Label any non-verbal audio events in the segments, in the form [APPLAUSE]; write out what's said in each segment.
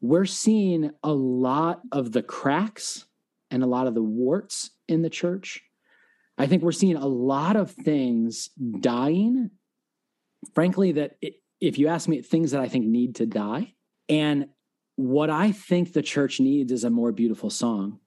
we're seeing a lot of the cracks and a lot of the warts in the church. I think we're seeing a lot of things dying. Frankly, that if you ask me, things that I think need to die. And what I think the church needs is a more beautiful song.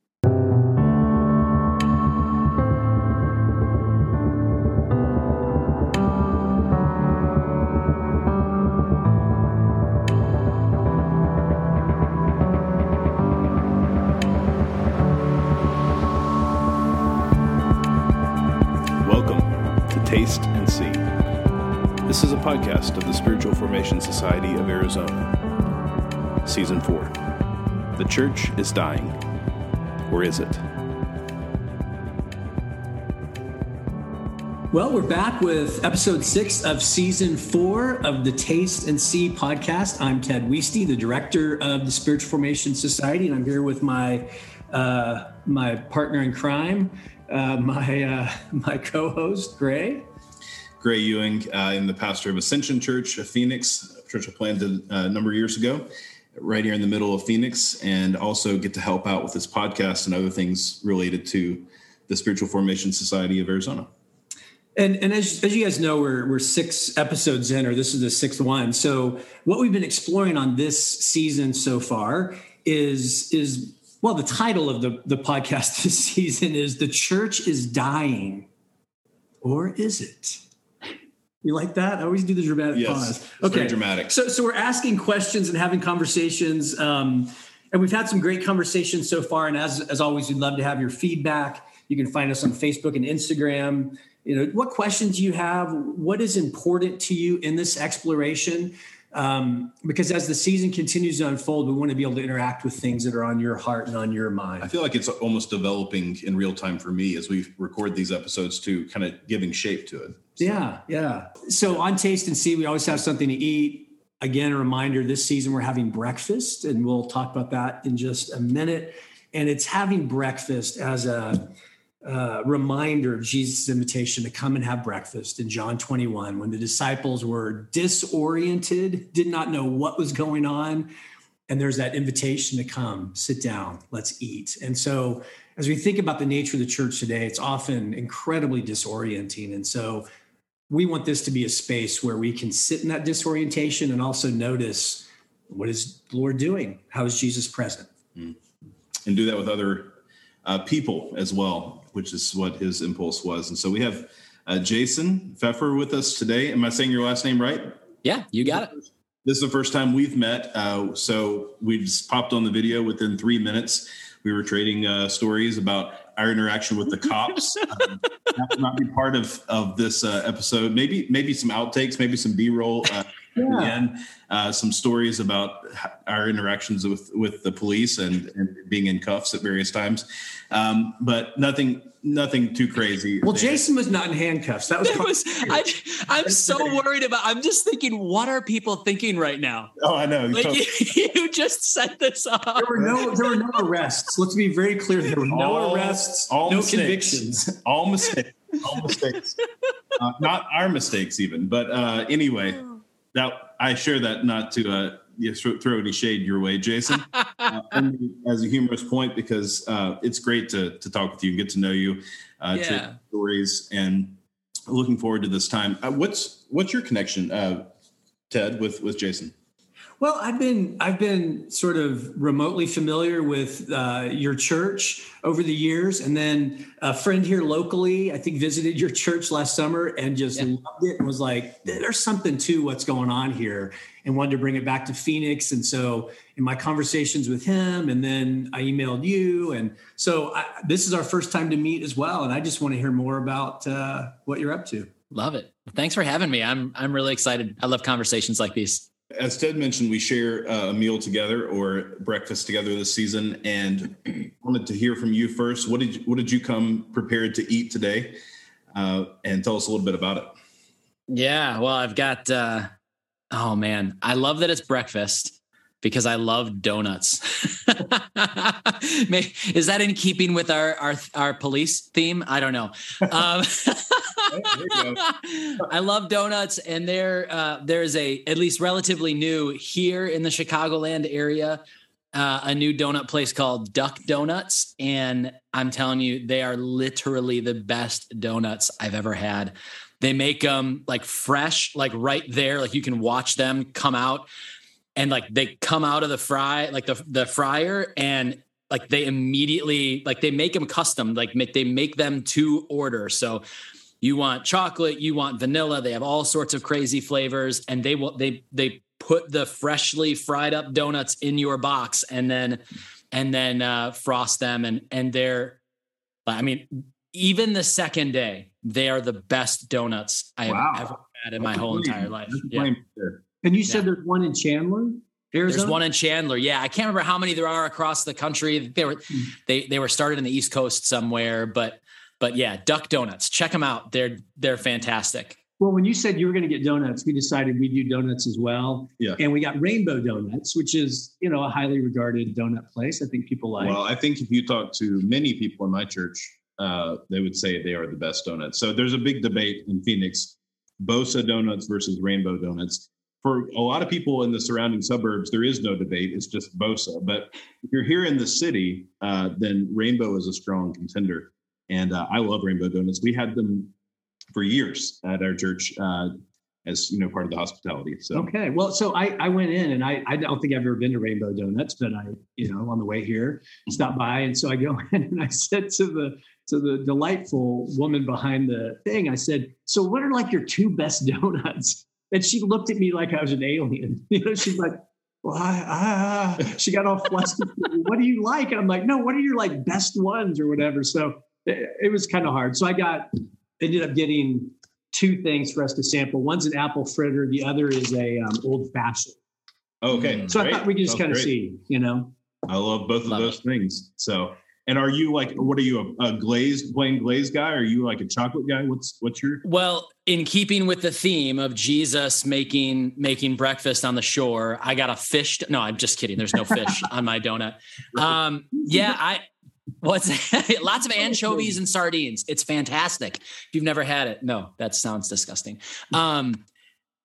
Podcast of the Spiritual Formation Society of Arizona. Season 4. The Church is Dying. Or is it? Well, we're back with episode six of season four of the Taste and See podcast. I'm Ted Wueste, the director of the Spiritual Formation Society, and I'm here with my uh, my partner in crime, uh, my uh, [LAUGHS] my co-host Gray. Gray Ewing, uh, in the pastor of Ascension Church of Phoenix, church I planted uh, a number of years ago, right here in the middle of Phoenix, and also get to help out with this podcast and other things related to the Spiritual Formation Society of Arizona. And, and as, as you guys know, we're, we're six episodes in, or this is the sixth one. So what we've been exploring on this season so far is is well, the title of the, the podcast [LAUGHS] this season is The Church is Dying. Or is it? You like that? I always do the dramatic yes, pause. Okay. Very dramatic. So, so we're asking questions and having conversations. Um, and we've had some great conversations so far. And as, as always, we'd love to have your feedback. You can find us on Facebook and Instagram. You know, what questions do you have? What is important to you in this exploration? Um, because as the season continues to unfold, we want to be able to interact with things that are on your heart and on your mind. I feel like it's almost developing in real time for me as we record these episodes to kind of giving shape to it. So. Yeah, yeah. So on Taste and See, we always have something to eat. Again, a reminder this season we're having breakfast, and we'll talk about that in just a minute. And it's having breakfast as a uh, reminder of Jesus' invitation to come and have breakfast in John 21 when the disciples were disoriented, did not know what was going on. And there's that invitation to come, sit down, let's eat. And so, as we think about the nature of the church today, it's often incredibly disorienting. And so, we want this to be a space where we can sit in that disorientation and also notice what is the Lord doing? How is Jesus present? Mm. And do that with other uh, people as well which is what his impulse was. And so we have uh, Jason Pfeffer with us today. Am I saying your last name right? Yeah, you got it. This is the first time we've met. Uh, so we just popped on the video within three minutes. We were trading uh, stories about our interaction with the cops. [LAUGHS] um, that not be part of of this uh, episode. Maybe maybe some outtakes, maybe some B roll. Yeah. and uh, some stories about our interactions with with the police and, and being in cuffs at various times, um, but nothing nothing too crazy. Well, Jason was not in handcuffs. That was. was I, am so worried about. I'm just thinking, what are people thinking right now? Oh, I know. Like you, [LAUGHS] you just set this up. There were no. There were no arrests. Let's be very clear. There were no all, arrests. All no mistakes. convictions. All mistakes. All mistakes. [LAUGHS] uh, not our mistakes, even. But uh, anyway. That I share that not to uh, throw any shade your way, Jason, [LAUGHS] uh, as a humorous point because uh, it's great to to talk with you and get to know you, uh, yeah. stories, and looking forward to this time. Uh, what's what's your connection, uh, Ted, with with Jason? Well, I've been I've been sort of remotely familiar with uh, your church over the years, and then a friend here locally, I think, visited your church last summer and just yeah. loved it and was like, "There's something to what's going on here," and wanted to bring it back to Phoenix. And so, in my conversations with him, and then I emailed you, and so I, this is our first time to meet as well. And I just want to hear more about uh, what you're up to. Love it. Thanks for having me. I'm I'm really excited. I love conversations like these. As Ted mentioned, we share uh, a meal together or breakfast together this season, and [CLEARS THROAT] wanted to hear from you first. What did you, what did you come prepared to eat today? Uh, and tell us a little bit about it. Yeah, well, I've got. Uh, oh man, I love that it's breakfast because I love donuts. [LAUGHS] Is that in keeping with our our, our police theme? I don't know. Um, [LAUGHS] [LAUGHS] I love donuts, and there uh, there is a at least relatively new here in the Chicagoland area uh, a new donut place called Duck Donuts, and I'm telling you, they are literally the best donuts I've ever had. They make them like fresh, like right there, like you can watch them come out, and like they come out of the fry, like the the fryer, and like they immediately like they make them custom, like make, they make them to order. So you want chocolate, you want vanilla. They have all sorts of crazy flavors, and they will they they put the freshly fried up donuts in your box and then and then uh, frost them and and they're I mean even the second day they are the best donuts I have ever had in my whole entire life. Yeah. And you said yeah. there's one in Chandler. Arizona? There's one in Chandler. Yeah, I can't remember how many there are across the country. They were mm. they they were started in the East Coast somewhere, but but yeah, Duck Donuts. Check them out. They're they're fantastic. Well, when you said you were going to get donuts, we decided we'd do donuts as well. Yeah. And we got Rainbow Donuts, which is, you know, a highly regarded donut place. I think people like. Well, I think if you talk to many people in my church, uh, they would say they are the best donuts. So there's a big debate in Phoenix Bosa donuts versus Rainbow donuts. For a lot of people in the surrounding suburbs, there is no debate. It's just Bosa. But if you're here in the city, uh, then Rainbow is a strong contender. And uh, I love Rainbow donuts. We had them for years at our church uh, as you know part of the hospitality. So okay, well, so I I went in and I I don't think I've ever been to Rainbow Donuts, but I you know on the way here stopped by and so I go [LAUGHS] in and I said to the to the delightful woman behind the thing, I said, "So what are like your two best [LAUGHS] donuts?" And she looked at me like I was an alien. [LAUGHS] You know, she's like. Well, I, she got all flustered. what do you like? And I'm like, no, what are your like best ones or whatever? So it, it was kind of hard. So I got ended up getting two things for us to sample. One's an apple fritter. The other is a um, old fashioned. Okay. So great. I thought we could just kind of see, you know. I love both love of those it. things. So, and are you like, what are you a, a, glazed, plain glazed guy? Or are you like a chocolate guy? What's what's your? Well, in keeping with the theme of Jesus making making breakfast on the shore, I got a fish. No, I'm just kidding. There's no fish [LAUGHS] on my donut. Um, yeah, I What's [LAUGHS] lots of anchovies and sardines. It's fantastic. If you've never had it, no, that sounds disgusting. Um,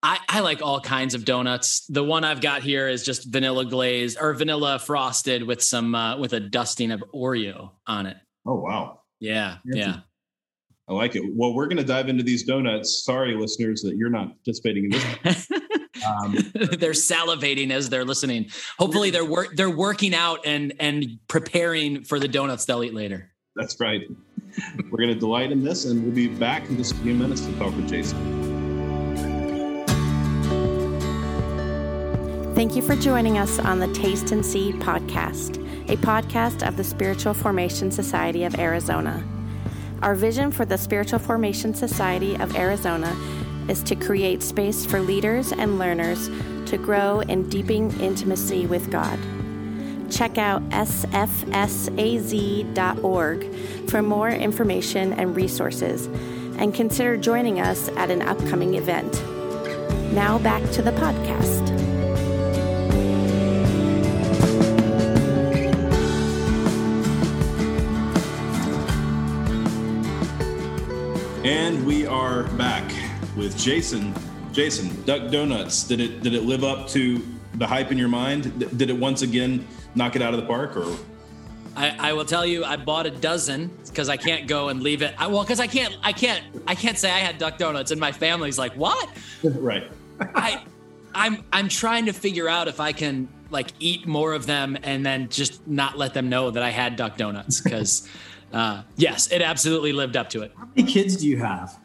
I, I like all kinds of donuts. The one I've got here is just vanilla glazed or vanilla frosted with some uh, with a dusting of Oreo on it. Oh wow! Yeah, yeah. I like it. Well, we're going to dive into these donuts. Sorry, listeners, that you're not participating in this. [LAUGHS] Um, [LAUGHS] they're salivating as they're listening. Hopefully, they're work they're working out and and preparing for the donuts they'll eat later. That's right. We're going to delight in this, and we'll be back in just a few minutes to talk with Jason. Thank you for joining us on the Taste and See podcast, a podcast of the Spiritual Formation Society of Arizona. Our vision for the Spiritual Formation Society of Arizona is to create space for leaders and learners to grow in deepening intimacy with God. Check out sfsaz.org for more information and resources, and consider joining us at an upcoming event. Now back to the podcast. And we are back with Jason. Jason, Duck Donuts. Did it did it live up to the hype in your mind? Did it once again knock it out of the park, or? I, I will tell you, I bought a dozen because I can't go and leave it. I, well, because I can't, I can't, I can't say I had Duck Donuts, and my family's like, "What?" [LAUGHS] right. I, I'm, I'm trying to figure out if I can like eat more of them and then just not let them know that I had Duck Donuts because, uh, yes, it absolutely lived up to it. How many kids do you have?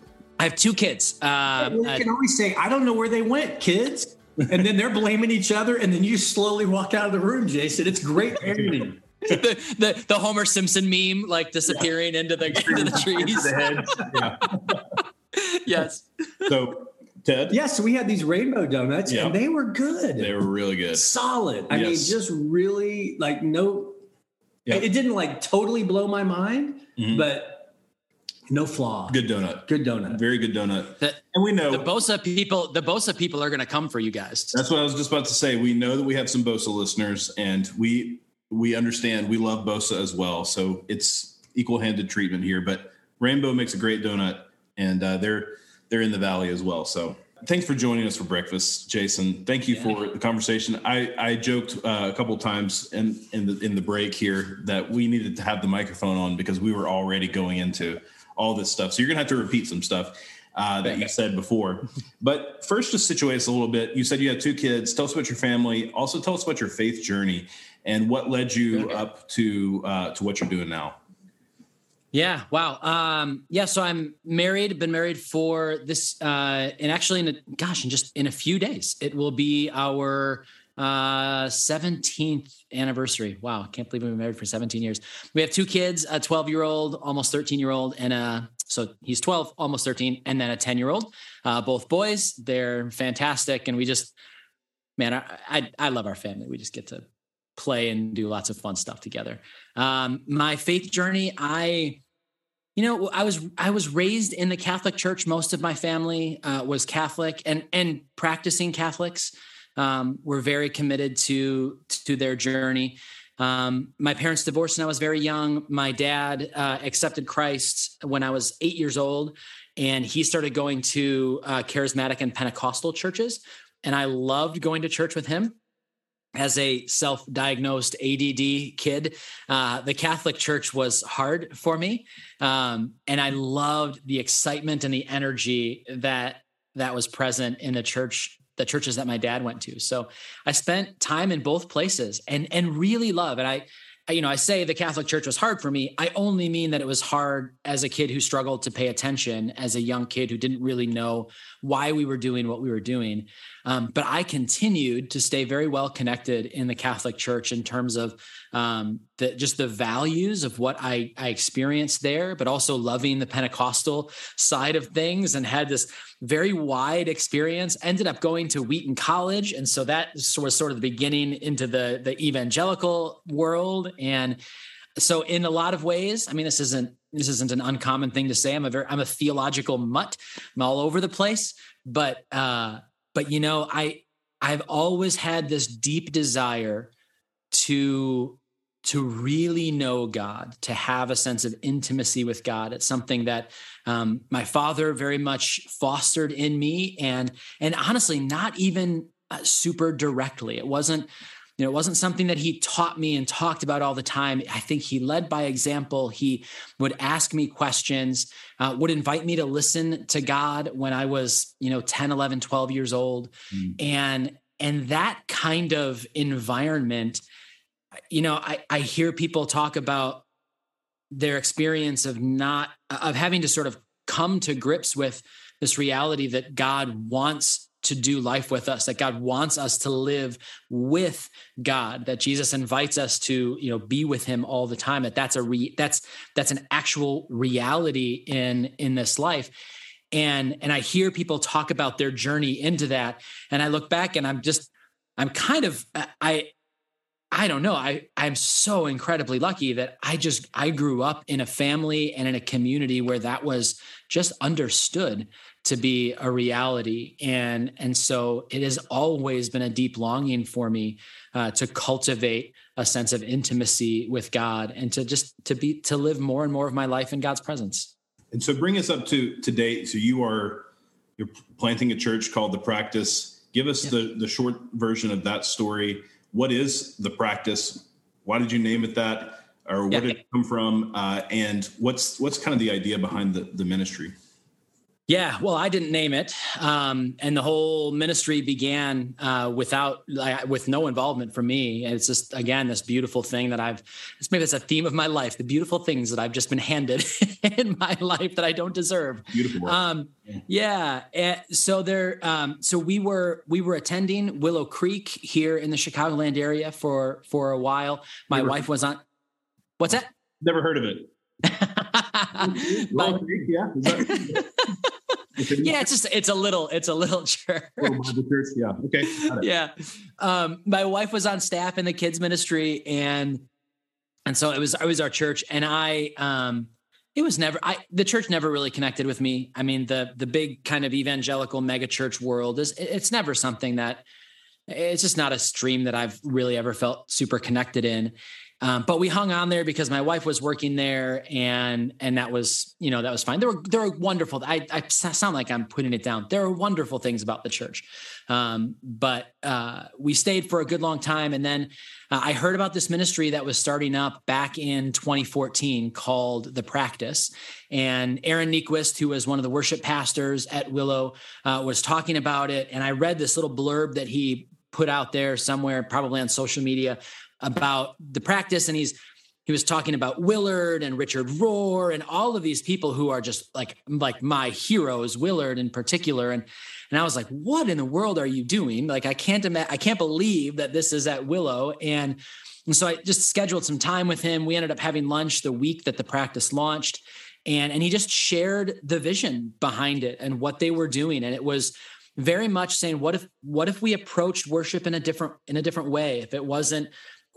I have two kids. Uh, you can always say, I don't know where they went, kids. and then they're blaming each other. And then you slowly walk out of the room, Jason. It's great parenting. [LAUGHS] the, the, the Homer Simpson meme, like disappearing yeah. into the into the trees. [LAUGHS] the yeah. yes. So Ted? Yes, So we had these rainbow donuts yep. and they were good. They were really good. Solid. I yes. mean, just really like no, yep. it didn't like totally blow my mind, mm-hmm. but no flaw. Good donut. Good donut. Very good donut. The, and we know the Bosa people. The Bosa people are going to come for you guys. That's what I was just about to say. We know that we have some Bosa listeners, and we we understand. We love Bosa as well. So it's equal handed treatment here. But Rainbow makes a great donut, and uh, they're they're in the valley as well. So thanks for joining us for breakfast, Jason. Thank you yeah. for the conversation. I, I joked uh, a couple times in in the in the break here that we needed to have the microphone on because we were already going into all this stuff. So you're gonna have to repeat some stuff uh, that you said before. But first, just situate us a little bit. You said you had two kids. Tell us about your family. Also, tell us about your faith journey and what led you okay. up to uh, to what you're doing now. Yeah. Wow. Um, yeah. So I'm married. Been married for this, uh, and actually, in a, gosh, in just in a few days, it will be our uh 17th anniversary. Wow can't believe we've been married for 17 years. We have two kids a 12 year old almost 13 year old and a so he's 12 almost 13 and then a 10 year old uh both boys they're fantastic and we just man I, I i love our family. We just get to play and do lots of fun stuff together. Um my faith journey i you know i was i was raised in the catholic church. Most of my family uh, was catholic and and practicing catholics um, were very committed to to their journey. Um, my parents divorced when I was very young. My dad uh, accepted Christ when I was eight years old, and he started going to uh, charismatic and Pentecostal churches. And I loved going to church with him. As a self diagnosed ADD kid, uh, the Catholic Church was hard for me. Um, and I loved the excitement and the energy that that was present in the church the churches that my dad went to. So I spent time in both places and and really love. And I, I, you know, I say the Catholic Church was hard for me. I only mean that it was hard as a kid who struggled to pay attention, as a young kid who didn't really know why we were doing what we were doing. Um, but I continued to stay very well connected in the Catholic Church in terms of um, the, just the values of what I, I experienced there, but also loving the Pentecostal side of things and had this very wide experience. Ended up going to Wheaton College. And so that was sort of the beginning into the, the evangelical world. And so in a lot of ways, I mean, this isn't this isn't an uncommon thing to say. I'm a very I'm a theological mutt. I'm all over the place. But uh, but you know, I I've always had this deep desire to to really know God, to have a sense of intimacy with God. It's something that um, my father very much fostered in me, and and honestly, not even uh, super directly. It wasn't you know, it wasn't something that he taught me and talked about all the time. I think he led by example. He would ask me questions, uh, would invite me to listen to God when I was, you know, 10, 11, 12 years old. Mm. And and that kind of environment you know, I, I hear people talk about their experience of not of having to sort of come to grips with this reality that God wants to do life with us that god wants us to live with god that jesus invites us to you know be with him all the time that that's a re, that's that's an actual reality in in this life. And and i hear people talk about their journey into that and i look back and i'm just i'm kind of i I don't know. I I'm so incredibly lucky that I just I grew up in a family and in a community where that was just understood to be a reality and and so it has always been a deep longing for me uh, to cultivate a sense of intimacy with God and to just to be to live more and more of my life in God's presence. And so bring us up to to date. So you are you're planting a church called the Practice. Give us yeah. the the short version of that story what is the practice? Why did you name it that? Or where yeah. did it come from? Uh, and what's what's kind of the idea behind the, the ministry? Yeah, well, I didn't name it, um, and the whole ministry began uh, without, uh, with no involvement from me. And it's just again this beautiful thing that I've. It's maybe it's a theme of my life: the beautiful things that I've just been handed [LAUGHS] in my life that I don't deserve. Beautiful. Um, yeah. yeah. So there. Um, so we were we were attending Willow Creek here in the Chicagoland area for for a while. My Never wife was on. What's that? Never heard of it. [LAUGHS] Willow Creek, yeah. [LAUGHS] yeah, it's just it's a little it's a little [LAUGHS] church. church. Yeah. Okay. Yeah. Um, my wife was on staff in the kids ministry, and and so it was it was our church, and I um it was never I the church never really connected with me. I mean the the big kind of evangelical mega church world is it's never something that it's just not a stream that I've really ever felt super connected in. Um, but we hung on there because my wife was working there, and and that was you know that was fine. There were there were wonderful. I, I sound like I'm putting it down. There are wonderful things about the church, um, but uh, we stayed for a good long time, and then uh, I heard about this ministry that was starting up back in 2014 called The Practice, and Aaron Niequist, who was one of the worship pastors at Willow, uh, was talking about it, and I read this little blurb that he put out there somewhere, probably on social media about the practice and he's he was talking about Willard and Richard Rohr and all of these people who are just like like my heroes, Willard in particular. And and I was like, what in the world are you doing? Like I can't imagine, I can't believe that this is at Willow. And and so I just scheduled some time with him. We ended up having lunch the week that the practice launched. And and he just shared the vision behind it and what they were doing. And it was very much saying, what if what if we approached worship in a different in a different way? If it wasn't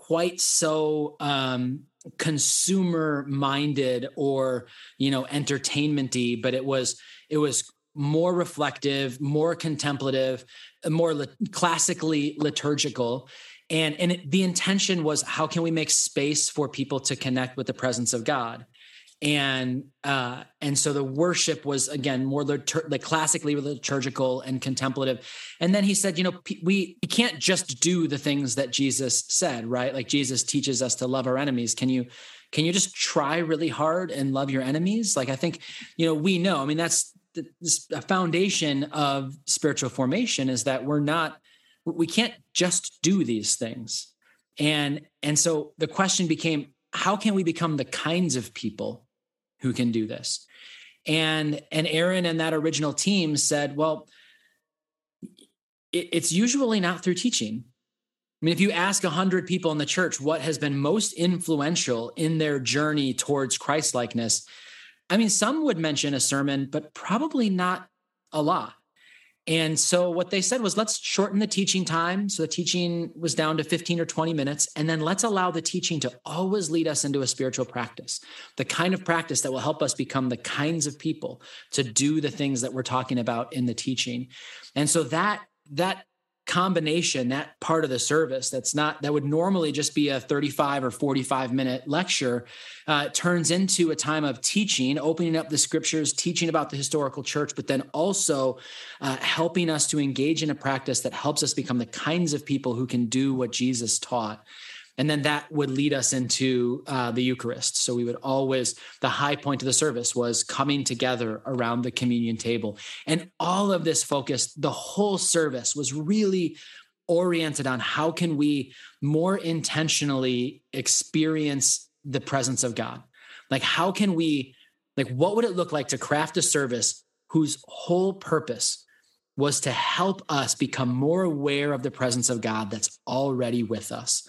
quite so um, consumer minded or you know entertainmenty but it was it was more reflective more contemplative more li- classically liturgical. And and it, the intention was how can we make space for people to connect with the presence of god and uh, and so the worship was again more litur- like classically liturgical and contemplative. And then he said you know we, we can't just do the things that jesus said right? Like jesus teaches us to love our enemies. Can you can you just try really hard and love your enemies? Like i think you know we know i mean that's the, the foundation of spiritual formation is that we're not we can't just do these things. And and so the question became how can we become the kinds of people who can do this. And and Aaron and that original team said, well, it, it's usually not through teaching. I mean, if you ask a hundred people in the church what has been most influential in their journey towards Christ likeness, I mean, some would mention a sermon, but probably not a lot. And so what they said was let's shorten the teaching time. So the teaching was down to 15 or 20 minutes. And then let's allow the teaching to always lead us into a spiritual practice, the kind of practice that will help us become the kinds of people to do the things that we're talking about in the teaching. And so that that combination that part of the service that's not that would normally just be a 35 or 45 minute lecture uh, turns into a time of teaching opening up the scriptures teaching about the historical church but then also uh, helping us to engage in a practice that helps us become the kinds of people who can do what jesus taught and then that would lead us into uh, the eucharist. So we would always the high point of the service was coming together around the communion table. And all of this focus the whole service was really oriented on how can we more intentionally experience the presence of god? Like how can we like what would it look like to craft a service whose whole purpose was to help us become more aware of the presence of God that's already with us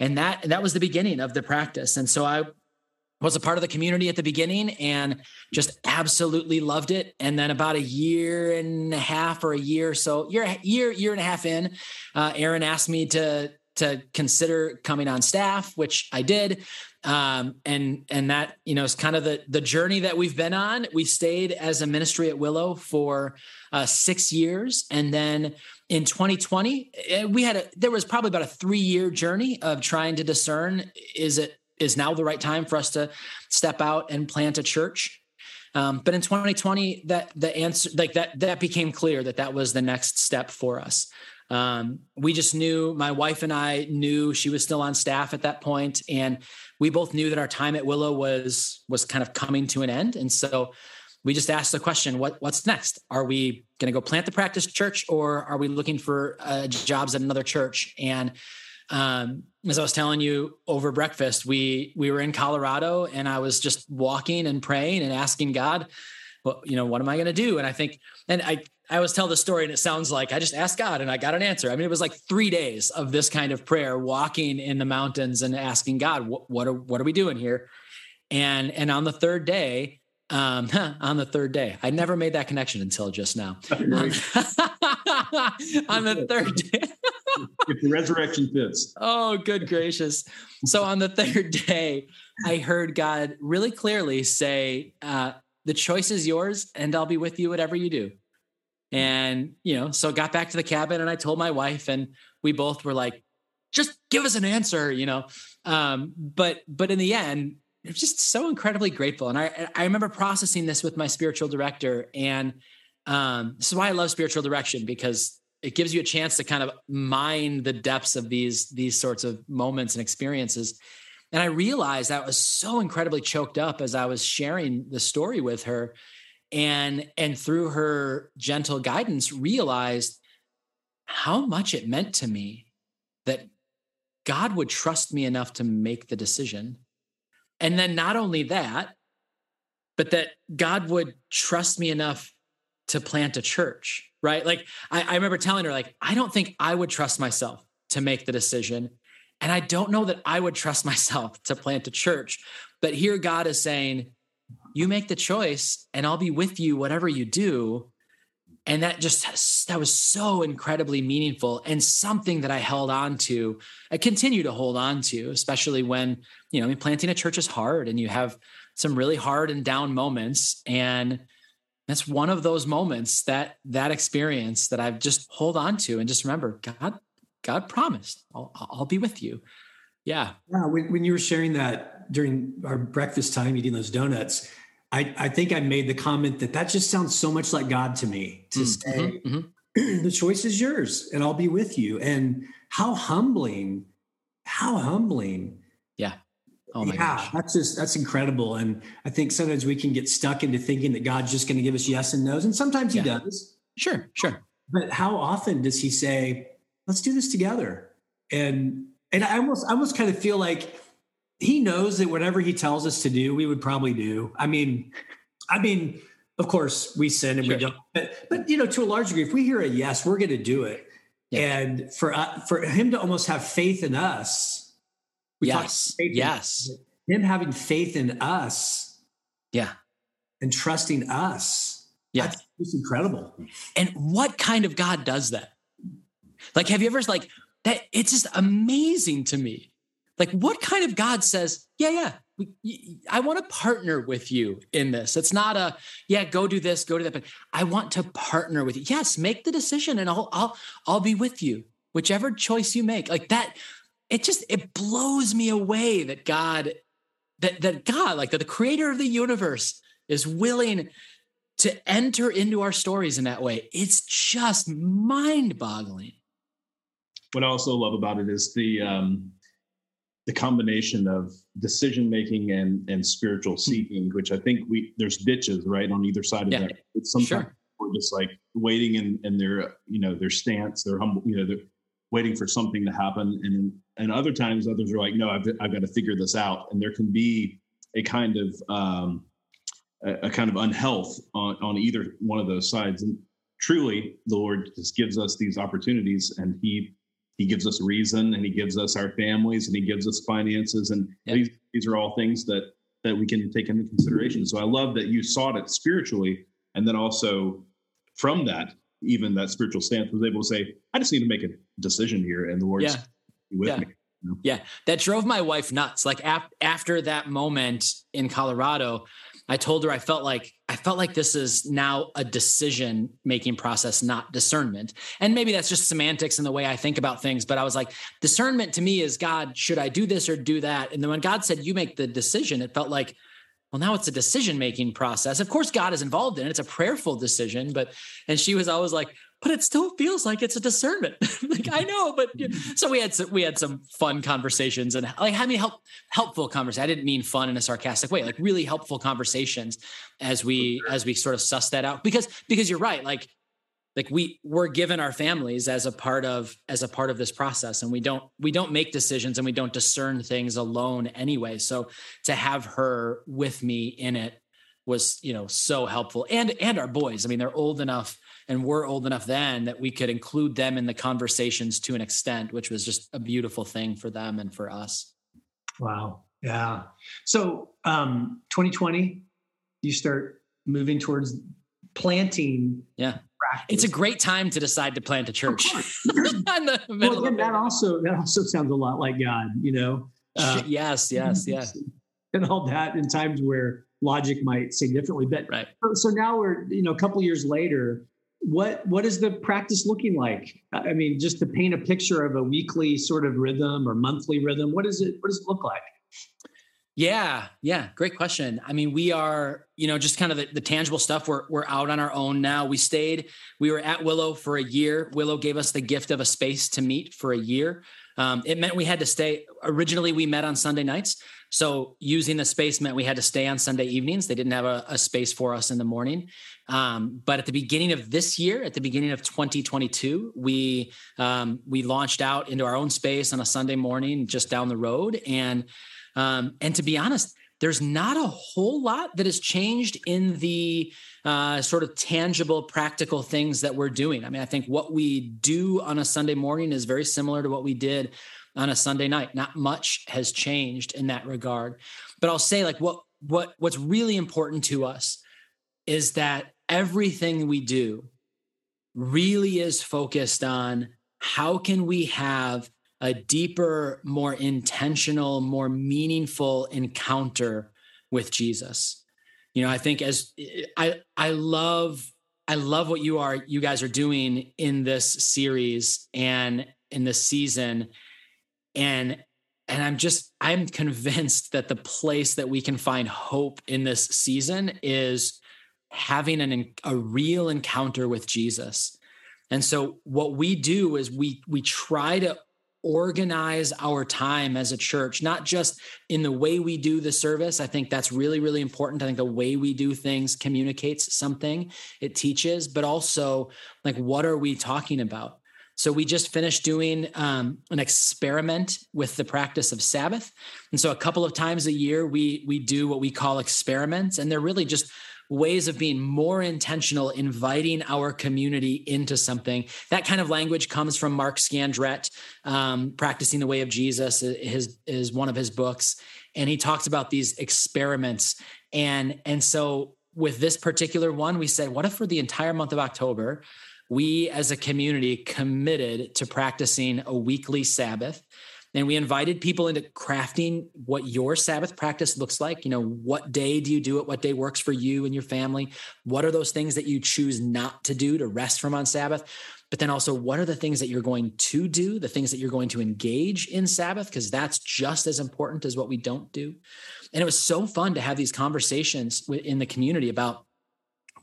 and that that was the beginning of the practice. And so i was a part of the community at the beginning and just absolutely loved it. And then about a year and a half or a year so year year year and a half in uh, aaron asked me to to consider coming on staff which i did um, and and that you know is kind of the the journey that we've been on. We stayed as a ministry at willow for uh, six years. And then in 2020 eh, we had a there was probably about a three year journey of trying to discern is it is now the right time for us to step out and plant a church? Um, but in 2020 that the answer like that that became clear that that was the next step for us um, we just knew my wife and i knew she was still on staff at that point and we both knew that our time at willow was was kind of coming to an end and so we just asked the question what what's next? Are we going to go plant the practice church or are we looking for uh, jobs at another church? And um, as i was telling you over breakfast we we were in colorado and i was just walking and praying and asking god well you know what am i going to do? And i think and i i always tell the story and it sounds like i just asked god and i got an answer i mean it was like three days of this kind of prayer walking in the mountains and asking god what, what are what are we doing here and and on the third day um, on the third day. I never made that connection until just now. [LAUGHS] [LAUGHS] on the third [LAUGHS] day. if the resurrection fits. Oh, good gracious. So on the third day, I heard God really clearly say, uh, the choice is yours and I'll be with you whatever you do. And, you know, so got back to the cabin and I told my wife and we both were like, just give us an answer, you know. Um, but but in the end, I'm just so incredibly grateful. And I I remember processing this with my spiritual director, and um, this is why I love spiritual direction because it gives you a chance to kind of mine the depths of these these sorts of moments and experiences. And I realized I was so incredibly choked up as I was sharing the story with her, and and through her gentle guidance, realized how much it meant to me that God would trust me enough to make the decision. And then not only that, but that God would trust me enough to plant a church, right? Like I, I, remember telling her, like, I don't think I would trust myself to make the decision. And I don't know that I would trust [LAUGHS] myself to plant a church. But here God is saying, you make the choice and I'll be with you, whatever you do. And that just that was so incredibly meaningful and something that i held on to i continue to hold on to especially when you know I mean, planting a church is hard and you have some really hard and down moments. And that's one of those moments that that experience that i've just hold on to and just remember god god promised i'll, I'll be with you. Yeah. Yeah. When, when you were sharing that during our breakfast time eating those donuts I, I think I made the comment that that just sounds so much like God to me to mm, say, mm-hmm, mm-hmm. [CLEARS THROAT] the choice is yours and I'll be with you. And how humbling, how humbling. Yeah. Oh my yeah, gosh. That's just, that's incredible. And I think sometimes we can get stuck into thinking that God's just going to give us yes and no's. And sometimes yeah. he does. Sure, sure. But how often does he say, let's do this together? And, and I almost, I almost kind of feel like he knows that whatever he tells us to do, we would probably do. I mean, I mean, of course, we sin and sure. we don't. But, but, you know, to a large degree, if we hear a yes, we're going to do it. Yeah. And for uh, for him to almost have faith in us, yes, yes, in, him having faith in us, yeah, and trusting us, yeah, it's incredible. And what kind of God does that? Like, have you ever like that? It's just amazing to me like, what kind of God says, yeah, yeah, I want to partner with you in this. It's not a, yeah, go do this, go do that, but I want to partner with you. Yes, make the decision and I'll, I'll, I'll be with you, whichever choice you make. Like that, it just, it blows me away that God, that, that God, like that the creator of the universe is willing to enter into our stories in that way. It's just mind boggling. What I also love about it is the, um, the combination of decision making and and spiritual hmm. seeking, which I think we there's ditches right on either side of yeah. that. But sometimes sure. we're just like waiting in, in their you know their stance, they're humble, you know, they're waiting for something to happen, and and other times others are like, no, I've I've got to figure this out, and there can be a kind of um, a, a kind of unhealth on on either one of those sides, and truly the Lord just gives us these opportunities, and He he gives us reason and he gives us our families and he gives us finances and yep. these, these are all things that that we can take into consideration so i love that you sought it spiritually and then also from that even that spiritual stance was able to say i just need to make a decision here and the lord's yeah. with yeah. me yeah that drove my wife nuts like ap- after that moment in colorado I told her I felt like I felt like this is now a decision making process, not discernment. And maybe that's just semantics and the way I think about things. But I was like, discernment to me is God, should I do this or do that? And then when God said, you make the decision, it felt like, well, now it's a decision making process. Of course, God is involved in it. It's a prayerful decision. But, and she was always like, but it still feels like it's a discernment. [LAUGHS] like I know, but mm-hmm. so we had some, we had some fun conversations and like having help helpful conversations. I didn't mean fun in a sarcastic way, like really helpful conversations as we as we sort of suss that out. Because because you're right, like like we we're given our families as a part of as a part of this process and we don't we don't make decisions and we don't discern things alone anyway so to have her with me in it was you know so helpful and and our boys i mean they're old enough and we're old enough then that we could include them in the conversations to an extent which was just a beautiful thing for them and for us. Wow. Yeah. So um 2020 you start moving towards planting yeah. practice. it's a great time to decide to plant a church. [LAUGHS] well, that also that also sounds a lot like god you know? Uh, yes yes [LAUGHS] yes. And all that in times where logic might say differently but right. so now we're you know a couple years later what what is the practice looking like? I mean, just to paint a picture of a weekly sort of rhythm or monthly rhythm, what does it what does it look like? Yeah, yeah, great question. I mean, we are, you know, just kind of the, the, tangible stuff. We're we're out on our own now. We stayed. We were at Willow for a year. Willow gave us the gift of a space to meet for a year. Um, it meant we had to stay. Originally, we met on Sunday nights. So using the space meant we had to stay on Sunday evenings. They didn't have a, a space for us in the morning. Um, but at the beginning of this year, at the beginning of 2022, we um, we launched out into our own space on a Sunday morning just down the road. And um, and to be honest, there's not a whole lot that has changed in the uh, sort of tangible, practical things that we're doing. I mean, I think what we do on a Sunday morning is very similar to what we did on a Sunday night. Not much has changed in that regard. But I'll say, like, what what what's really important to us is that everything we do really is focused on how can we have a deeper, more intentional, more meaningful encounter with Jesus. You know, I think as I I love I love what you are you guys are doing in this series and in this season and and I'm just I'm convinced that the place that we can find hope in this season is having an a real encounter with Jesus. And so what we do is we we try to organize our time as a church, not just in the way we do the service. I think that's really, really important. I think the way we do things communicates something, it teaches, but also like, what are we talking about? So we just finished doing um, an experiment with the practice of Sabbath, and so a couple of times a year we we do what we call experiments, and they're really just ways of being more intentional, inviting our community into something. That kind of language comes from Mark Scandrette, um, Practicing the Way of Jesus, his, is one of his books. And he talks about these experiments. And, and so with this particular one, we said, what if for the entire month of October, we as a community committed to practicing a weekly Sabbath and we invited people into crafting what your Sabbath practice looks like. You know, what day do you do it? What day works for you and your family? What are those things that you choose not to do to rest from on Sabbath? But then also, what are the things that you're going to do, the things that you're going to engage in Sabbath? Because that's just as important as what we don't do. And it was so fun to have these conversations in the community about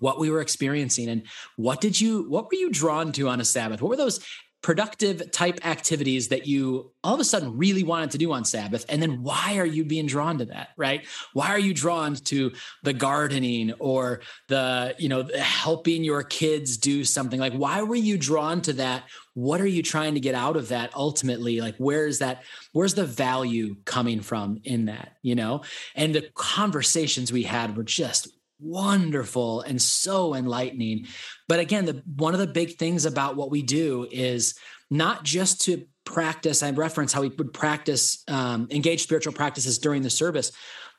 what we were experiencing and what did you what were you drawn to on a sabbath what were those productive type activities that you all of a sudden really wanted to do on Sabbath. And then why are you being drawn to that, right? Why are you drawn to the gardening or the, you know, helping your kids do something? Like, why were you drawn to that? What are you trying to get out of that ultimately? Like, where is that? Where's the value coming from in that, you know? And the conversations we had were just wonderful and so enlightening. But again, the one of the big things about what we do is not just to practice. I reference how we would practice, um, engage spiritual practices during the service.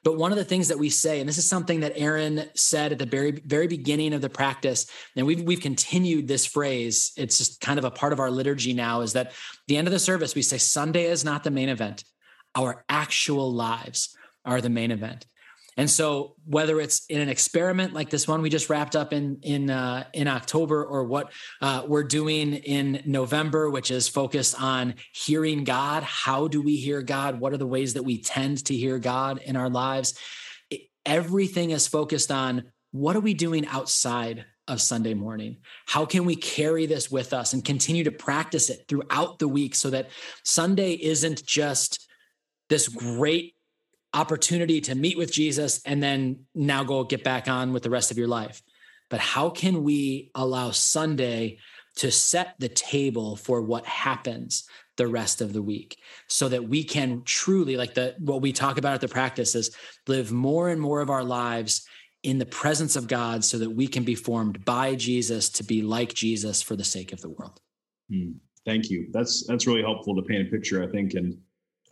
But one of the things that we say, and this is something that Aaron said at the very very beginning of the practice, and we've we've continued this phrase. It's just kind of a part of our liturgy now. Is that the end of the service we say Sunday is not the main event. Our actual lives are the main event. And so, whether it's in an experiment like this one we just wrapped up in in uh, in October, or what uh, we're doing in November, which is focused on hearing God. How do we hear God? What are the ways that we tend to hear God in our lives? It, everything is focused on what are we doing outside of Sunday morning? How can we carry this with us and continue to practice it throughout the week so that Sunday isn't just this great opportunity to meet with Jesus and then now go get back on with the rest of your life. But how can we allow Sunday to set the table for what happens the rest of the week so that we can truly like the what we talk about at the practice is live more and more of our lives in the presence of God so that we can be formed by Jesus to be like Jesus for the sake of the world. Hmm. Thank you. That's that's really helpful to paint a picture I think and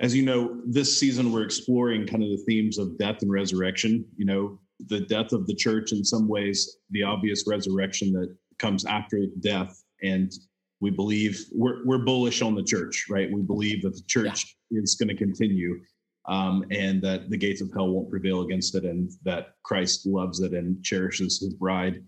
as you know, this season we're exploring kind of the themes of death and resurrection. You know, the death of the church in some ways, the obvious resurrection that comes after death. And we believe we're, we're bullish on the church, right? We believe that the church yeah. is going to continue um, and that the gates of hell won't prevail against it and that Christ loves it and cherishes his bride.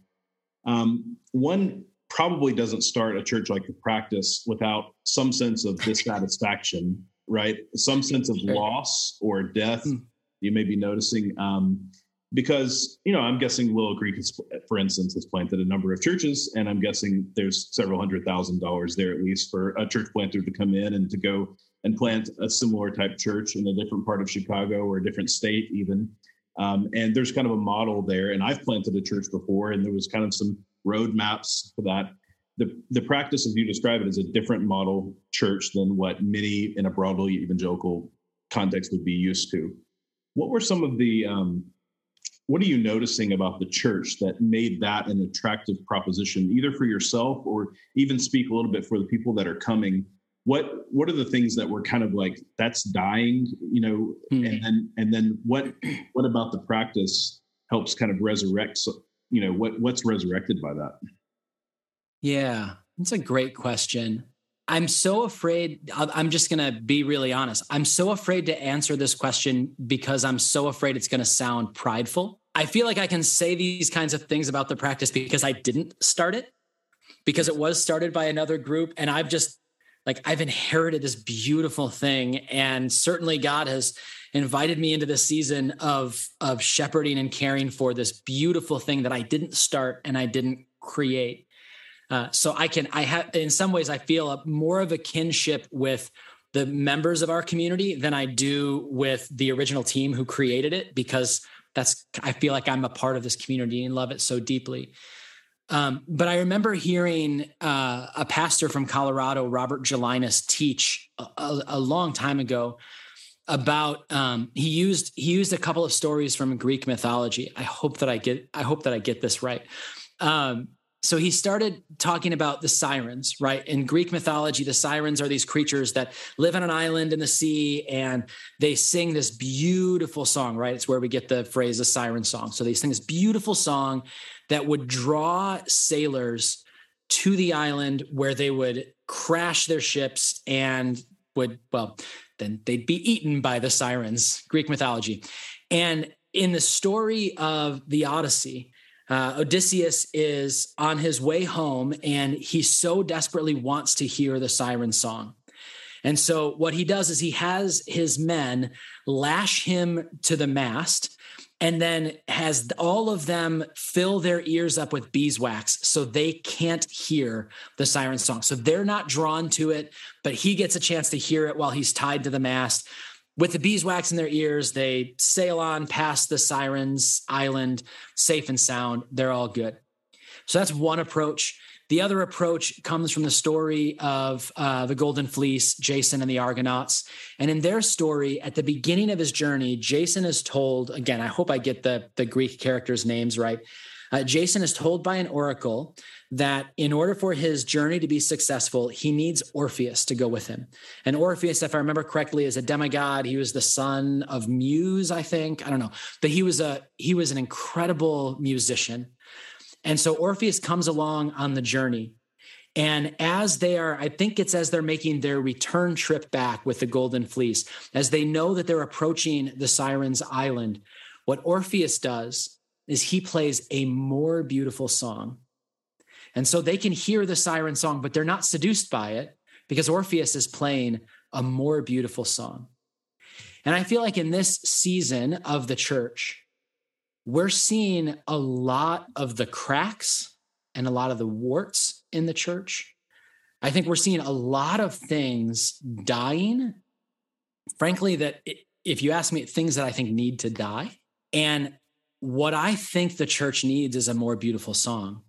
Um, one probably doesn't start a church like the practice without some sense of [LAUGHS] dissatisfaction, right? Some sense of loss or death. Mm. You may be noticing. Um, because you know i'm guessing willow creek is, for instance has planted a number of churches and i'm guessing there's several hundred thousand dollars there at least for a church planter to come in and to go and plant a similar type church in a different part of chicago or a different state even um, and there's kind of a model there and i've planted a church before and there was kind of some roadmaps for that the, the practice as you describe it is a different model church than what many in a broadly evangelical context would be used to. What were some of the um, what are you noticing about the church that made that an attractive proposition either for yourself or even speak a little bit for the people that are coming? What what are the things that were kind of like that's dying you know? Mm-hmm. and then and then what what about the practice helps kind of resurrect you know what what's resurrected by that yeah that's a great question I'm so afraid. I'm just going to be really honest. I'm so afraid to answer this question because I'm so afraid it's going to sound prideful. I feel like I can say these kinds of things about the practice because I didn't start it, because it was started by another group. And I've just, like, I've inherited this beautiful thing. And certainly God has invited me into this season of, of shepherding and caring for this beautiful thing that I didn't start and I didn't create. Uh, so I can, I have, in some ways, I feel a, more of a kinship with the members of our community than I do with the original team who created it because that's, I feel like I'm a part of this community and love it so deeply. Um, but I remember hearing uh, a pastor from Colorado, Robert Gelinas, teach a, a, a long time ago about um, he used he used a couple of stories from Greek mythology. I hope that I get I hope that I get this right. Um, so he started talking about the sirens, right? In Greek mythology, the sirens are these creatures that live on an island in the sea and they sing this beautiful song, right? It's where we get the phrase the siren song. So they sing this beautiful song that would draw sailors to the island where they would crash their ships and would, well, then they'd be eaten by the sirens, Greek mythology. And in the story of the Odyssey, uh, Odysseus is on his way home and he so desperately wants to hear the siren song. And so what he does is he has his men lash him to the mast and then has all of them fill their ears up with beeswax so they can't hear the siren song. So they're not drawn to it, but he gets a chance to hear it while he's tied to the mast with the beeswax in their ears, they sail on past the Sirens Island, safe and sound. They're all good. So that's one approach. The other approach comes from the story of uh, the Golden Fleece, Jason and the Argonauts. And in their story, at the beginning of his journey, Jason is told again, I hope I get the, the Greek characters' names right. Uh, Jason is told by an oracle that in order for his journey to be successful, he needs Orpheus to go with him. And Orpheus, if I remember correctly, is a demigod. He was the son of Muse, I think. I don't know, but he was a he was an incredible musician. And so Orpheus comes along on the journey. And as they are, I think it's as they're making their return trip back with the Golden Fleece, as they know that they're approaching the Sirens Island, what Orpheus does is he plays a more beautiful song. And so they can hear the siren song, but they're not seduced by it because Orpheus is playing a more beautiful song. And I feel like in this season of the church, we're seeing a lot of the cracks and a lot of the warts in the church. I think we're seeing a lot of things dying. Frankly, that if you ask me, things that I think need to die. And what I think the church needs is a more beautiful song.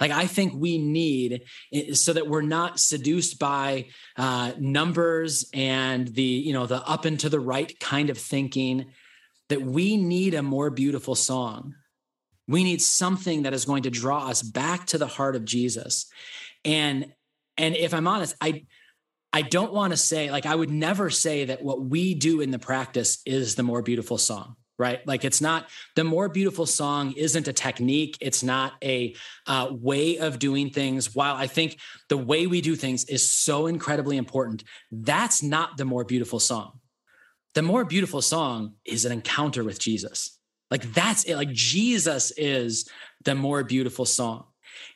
Like I think we need eh, so that we're not seduced by uh, numbers and the you know the up and to the right kind of thinking. That we need a more beautiful song. We need something that is going to draw us back to the heart of Jesus. And and if I'm honest, I I don't want to say like I would never say that what we do in the practice is the more beautiful song right? Like it's not the more beautiful song isn't a technique. It's not a uh, way of doing things. While I think the way we do things is so incredibly important, that's not the more beautiful song. The more beautiful song is an encounter with Jesus. Like that's it. Like Jesus is the more beautiful song.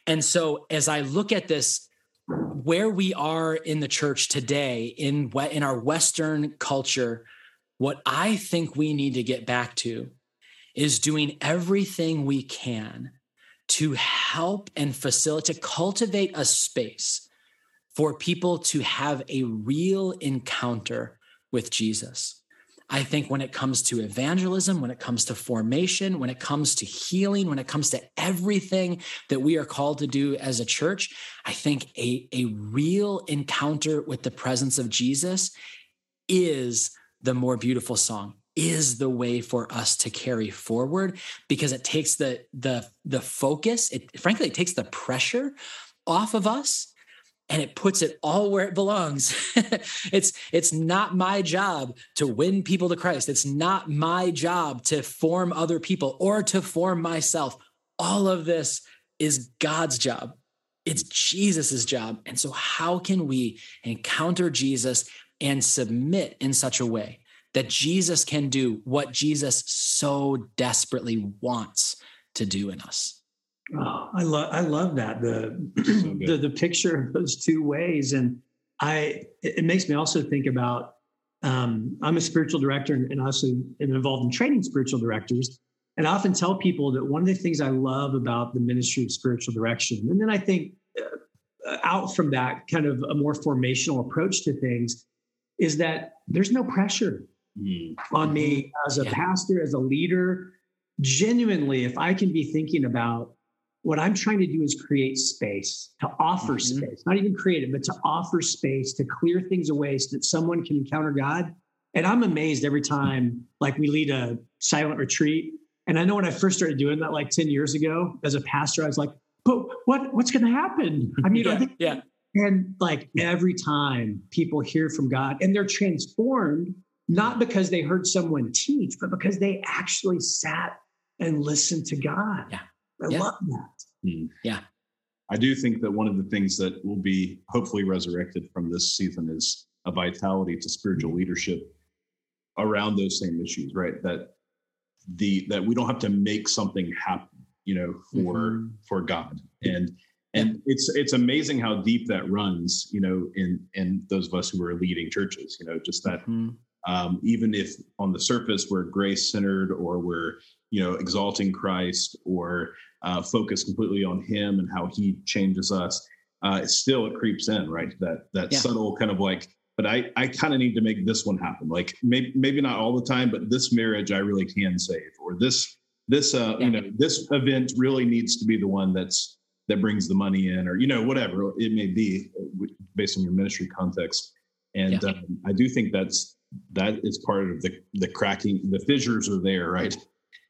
And so as I look at this, where we are in the church today, in in our Western culture, what I think we need to get back to is doing everything we can to help and facilitate, to cultivate a space for people to have a real encounter with Jesus. I think when it comes to evangelism, when it comes to formation, when it comes to healing, when it comes to everything that we are called to do as a church, I think a, a real encounter with the presence of Jesus is the more beautiful song is the way for us to carry forward because it takes the the the focus it frankly it takes the pressure off of us and it puts it all where it belongs. [LAUGHS] It's it's not my job to win people to Christ. It's not my job to form other people or to form myself. All of this is God's job. It's Jesus's job. And so how can we encounter Jesus and submit in such a way that Jesus can do what Jesus so desperately wants to do in us. Oh, I love I love that. The, so [CLEARS THROAT] the the picture of those two ways, and I it makes me also think about um, I'm a spiritual director and, and also am involved in training spiritual directors, and I often tell people that one of the things I love about the ministry of spiritual direction, and then I think uh, out from that kind of a more formational approach to things, is that there's no pressure mm. on me mm-hmm. as a yeah. pastor, as a leader. Genuinely, if I can be thinking about what I'm trying to do is create space, to offer mm-hmm. space, not even create it, but to offer space, to clear things away so that someone can encounter God. And I'm amazed every time, like we lead a silent retreat. And I know when I first started doing that, like 10 years ago, as a pastor, I was like, but what, what's going to happen? I mean, yeah, I think, yeah. And like every time people hear from God and they're transformed not because they heard someone teach, but because they actually sat and listened to God. Yeah. I yeah. love that. Mm. Yeah. I do think that one of the things that will be hopefully resurrected from this season is a vitality to spiritual leadership around those same issues, right? That the that we don't have to make something happen, you know, for mm-hmm. for God. And and it's it's amazing how deep that runs, you know, in in those of us who are leading churches, you know, just that mm-hmm um, even if on the surface we're grace centered or we're you know exalting christ or uh, focus completely on him and how he changes us uh, still it creeps in right that that yeah. subtle kind of like but i i kind of need to make this one happen like maybe maybe not all the time but this marriage i really can save or this this uh yeah. you know this event really needs to be the one that's that brings the money in or you know whatever it may be based on your ministry context and yeah. um, i do think that's that is part of the the cracking the fissures are there right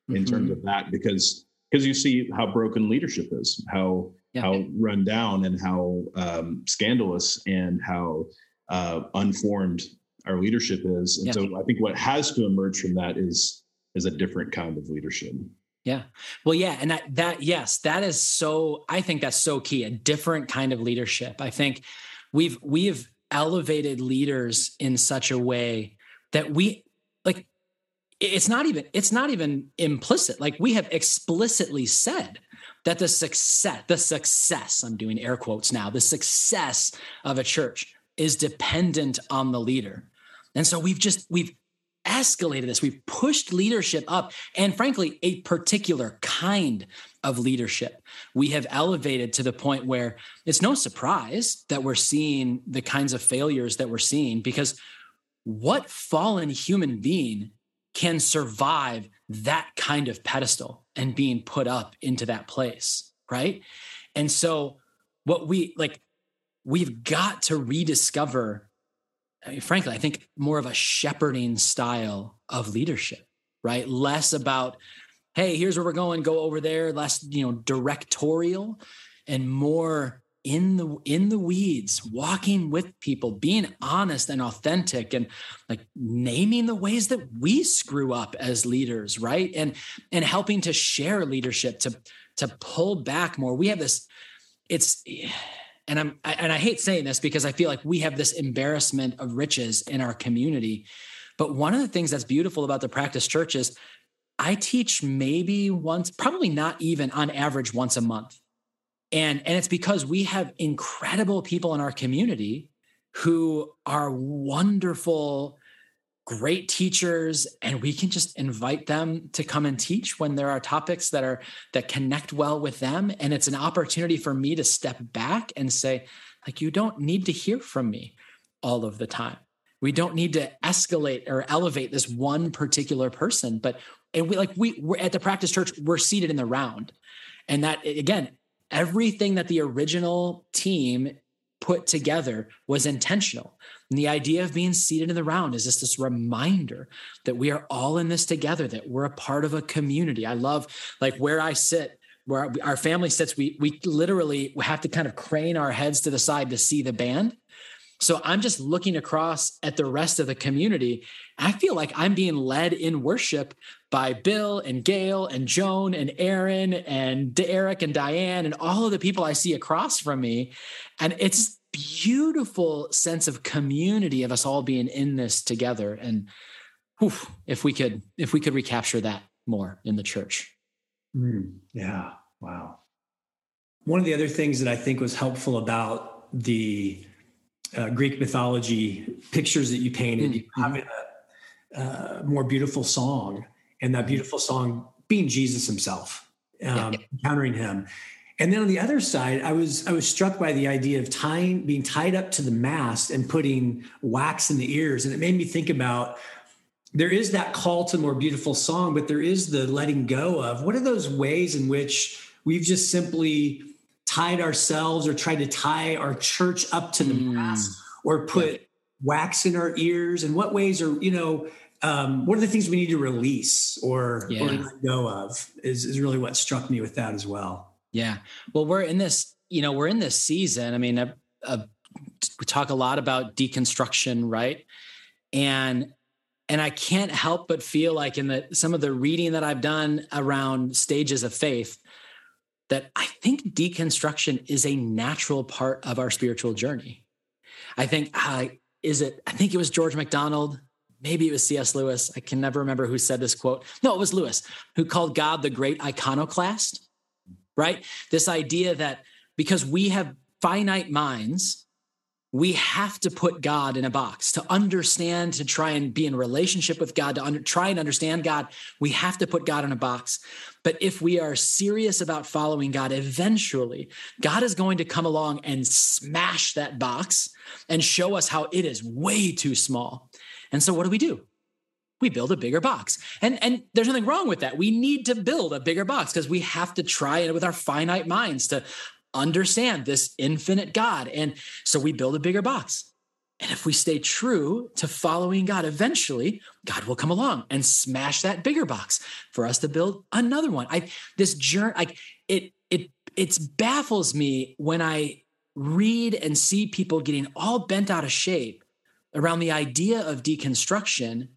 in mm-hmm. terms of that because because you see how broken leadership is how yeah. how run down and how um, scandalous and how uh, unformed our leadership is and yeah. so i think what has to emerge from that is is a different kind of leadership yeah. Well, yeah. And that, that, yes, that is so, I think that's so key, a different kind of leadership. I think we've, we've elevated leaders in such a way that we like it's not even it's not even implicit like we have explicitly said that the success the success i'm doing air quotes now the success of a church is dependent on the leader and so we've just we've escalated this. We've pushed leadership up and frankly a particular kind of leadership. We have elevated to the point where it's no surprise that we're seeing the kinds of failures that we're seeing because what fallen human being can survive that kind of pedestal and being put up into that place right? And so what we like we've got to rediscover I mean, frankly, I think more of a shepherding style of leadership, right? Less about, hey, here's where we're going, go over there, less, you know, directorial and more in the in the weeds walking with people being honest and authentic and like naming the ways that we screw up as leaders right and and helping to share leadership to to pull back more we have this it's and I'm and I hate saying this because I feel like we have this embarrassment of riches in our community. But one of the things that's beautiful about the practice church is I teach maybe once, probably not even on average once a month. And, and it's because we have incredible people in our community who are wonderful, great teachers, and we can just invite them to come and teach when there are topics that are that connect well with them. And it's an opportunity for me to step back and say, like, you don't need to hear from me all of the time. We don't need to escalate or elevate this one particular person, but and we like we we're at the practice church, we're seated in the round. And that again, everything that the original team put together was intentional. And the idea of being seated in the round is just this reminder that we are all in this together, that we're a part of a community. I love like where I sit, where our family sits, we we literally have to kind of crane our heads to the side to see the band. So I'm just looking across at the rest of the community. I feel like I'm being led in worship by Bill and Gail and Joan and Aaron and Eric and Diane and all of the people I see across from me. And it's beautiful sense of community of us all being in this together. And whew, if we could, if we could recapture that more in the church. Mm, yeah. Wow. One of the other things that I think was helpful about the uh, Greek mythology pictures that you painted, mm-hmm. having a uh, more beautiful song, and that beautiful song being Jesus Himself, um, yeah. encountering Him. And then on the other side, I was I was struck by the idea of tying being tied up to the mast and putting wax in the ears, and it made me think about there is that call to a more beautiful song, but there is the letting go of what are those ways in which we've just simply tied ourselves or tried to tie our church up to the mm. mast or put yeah. wax in our ears and what ways are you know um, what are the things we need to release or, yeah. or let go of is, is really what struck me with that as well yeah well we're in this you know we're in this season i mean a, a, we talk a lot about deconstruction right and and i can't help but feel like in the some of the reading that i've done around stages of faith that I think deconstruction is a natural part of our spiritual journey. I think, uh, is it, I think it was George MacDonald, maybe it was C.S. Lewis. I can never remember who said this quote. No, it was Lewis who called God the great iconoclast, right? This idea that because we have finite minds, we have to put God in a box to understand, to try and be in relationship with God, to under, try and understand God. We have to put God in a box. But if we are serious about following God, eventually God is going to come along and smash that box and show us how it is way too small. And so, what do we do? We build a bigger box. And, and there's nothing wrong with that. We need to build a bigger box because we have to try it with our finite minds to understand this infinite God. And so we build a bigger box. And if we stay true to following God, eventually God will come along and smash that bigger box for us to build another one. I this journey, like it, it, it baffles me when I read and see people getting all bent out of shape around the idea of deconstruction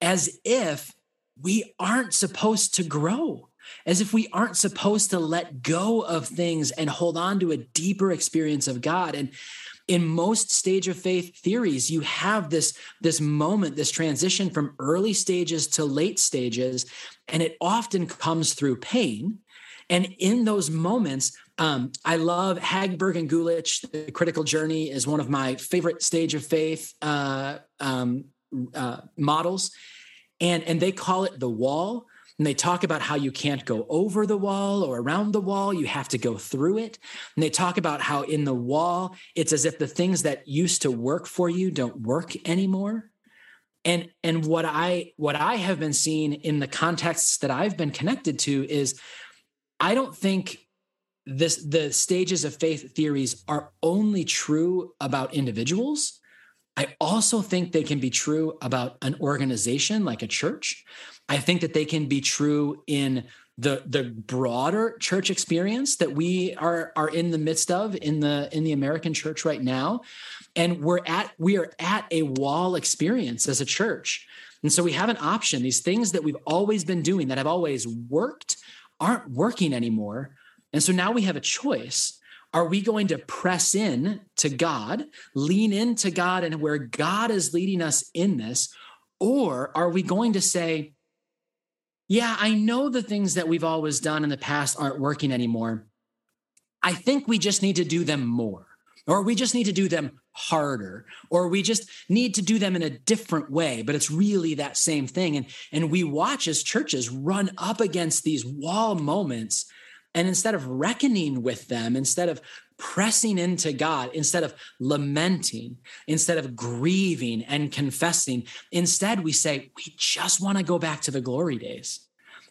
as if we aren't supposed to grow as if we aren't supposed to let go of things and hold on to a deeper experience of God. And in most stage of faith theories, you have this, this moment, this transition from early stages to late stages, and it often comes through pain. And in those moments, um, I love Hagberg and Guelich. The Critical Journey is one of my favorite stage of faith uh, um, uh, models, and and they call it the wall and they talk about how you can't go over the wall or around the wall, you have to go through it. And they talk about how in the wall, it's as if the things that used to work for you don't work anymore. And and what I what I have been seeing in the contexts that I've been connected to is I don't think this the stages of faith theories are only true about individuals I also think they can be true about an organization like a church. I think that they can be true in the the broader church experience that we are are in the midst of in the in the American church right now. And we're at we are at a wall experience as a church. And so we have an option. These things that we've always been doing that have always worked aren't working anymore. And so now we have a choice are we going to press in to God, lean into God and where God is leading us in this? Or are we going to say, yeah, I know the things that we've always done in the past aren't working anymore, I think we just need to do them more, or we just need to do them harder, or we just need to do them in a different way. But it's really that same thing. And, and we watch as churches run up against these wall moments. And instead of reckoning with them, instead of pressing into God, instead of lamenting, instead of grieving and confessing, instead we say, we just want to go back to the glory days.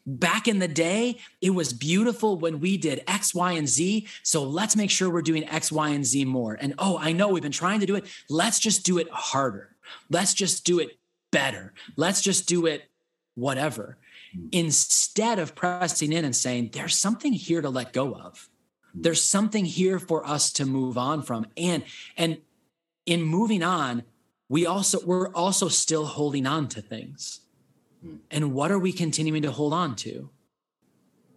Back in the day, it was beautiful when we did X, Y, and Z. So let's make sure we're doing X, Y, and Z more. And oh, I know we've been trying to do it. Let's just do it harder. Let's just do it better. Let's just do it whatever. Instead of pressing in and saying, there's something here to let go of. There's something here for us to move on from. And and in moving on, we also we're also still holding on to things Hmm. And what are we continuing to hold on to?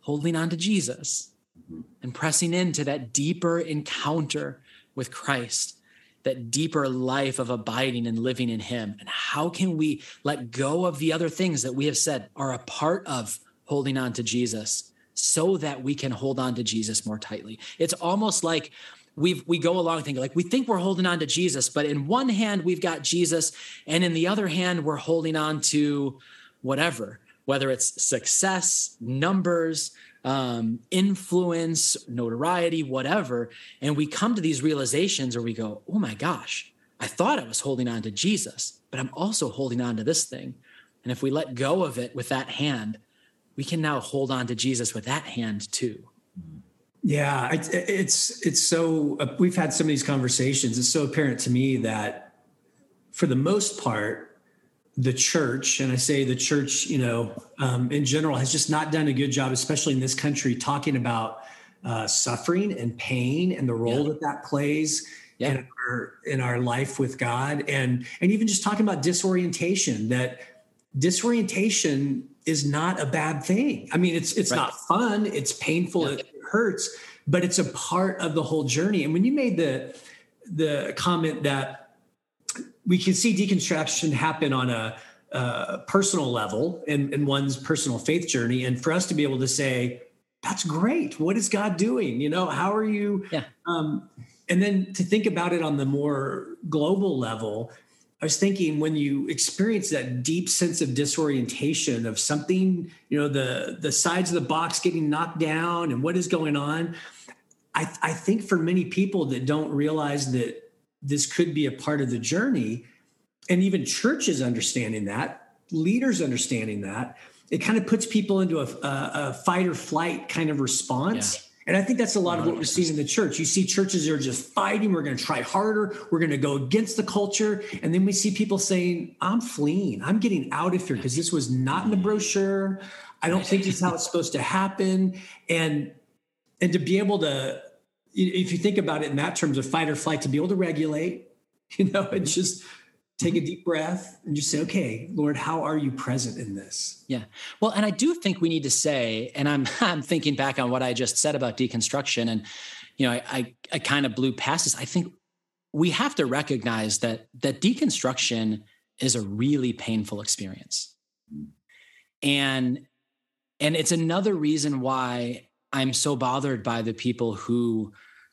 Holding on to Jesus mm-hmm. and pressing into that deeper encounter with Christ, that deeper life of abiding and living in Him. And how can we let go of the other things that we have said are a part of holding on to Jesus so that we can hold on to Jesus more tightly? It's almost like we we go along thinking like we think we're holding on to Jesus, but in one hand we've got Jesus, and in the other hand we're holding on to whatever, whether it's success, numbers, um, influence, notoriety, whatever. And we come to these realizations where we go, oh my gosh, I thought I was holding on to Jesus, but I'm also holding on to this thing. And if we let go of it with that hand, we can now hold on to Jesus with that hand too. Yeah, it's it's, it's so uh, we've had some of these conversations. It's so apparent to me that for the most part, the church, and I say the church, you know, um, in general, has just not done a good job, especially in this country, talking about uh, suffering and pain and the role yeah. that that plays yeah. in our in our life with God, and and even just talking about disorientation. That disorientation is not a bad thing. I mean, it's it's right. not fun. It's painful. Yeah. It hurts, but it's a part of the whole journey. And when you made the the comment that we can see deconstruction happen on a, a personal level in, in one's personal faith journey. And for us to be able to say, that's great. What is God doing? You know, how are you? Yeah. Um, and then to think about it on the more global level, I was thinking when you experience that deep sense of disorientation of something, you know, the the sides of the box getting knocked down and what is going on. I, I think for many people that don't realize that this could be a part of the journey and even churches understanding that leaders understanding that it kind of puts people into a, a, a fight or flight kind of response yeah. And I think that's a lot of what we're seeing in the church. You see churches are just fighting. We're going to try harder. We're going to go against the culture. And then we see people saying, I'm fleeing. I'm getting out of here because this was not in the brochure. I don't think this is how it's supposed to happen. And and to be able to if you think about it in that terms of fight or flight, to be able to regulate, [LAUGHS] you know, and just take a mm-hmm. deep breath and just say, okay, Lord, how are you present in this? Yeah. Well, and I do think we need to say, and I'm [LAUGHS] I'm thinking back on what I just said about deconstruction, and you know, I I, I kind of blew past this. I think we have to recognize that that deconstruction is a really painful experience. Mm. And and it's another reason why I'm so bothered by the people who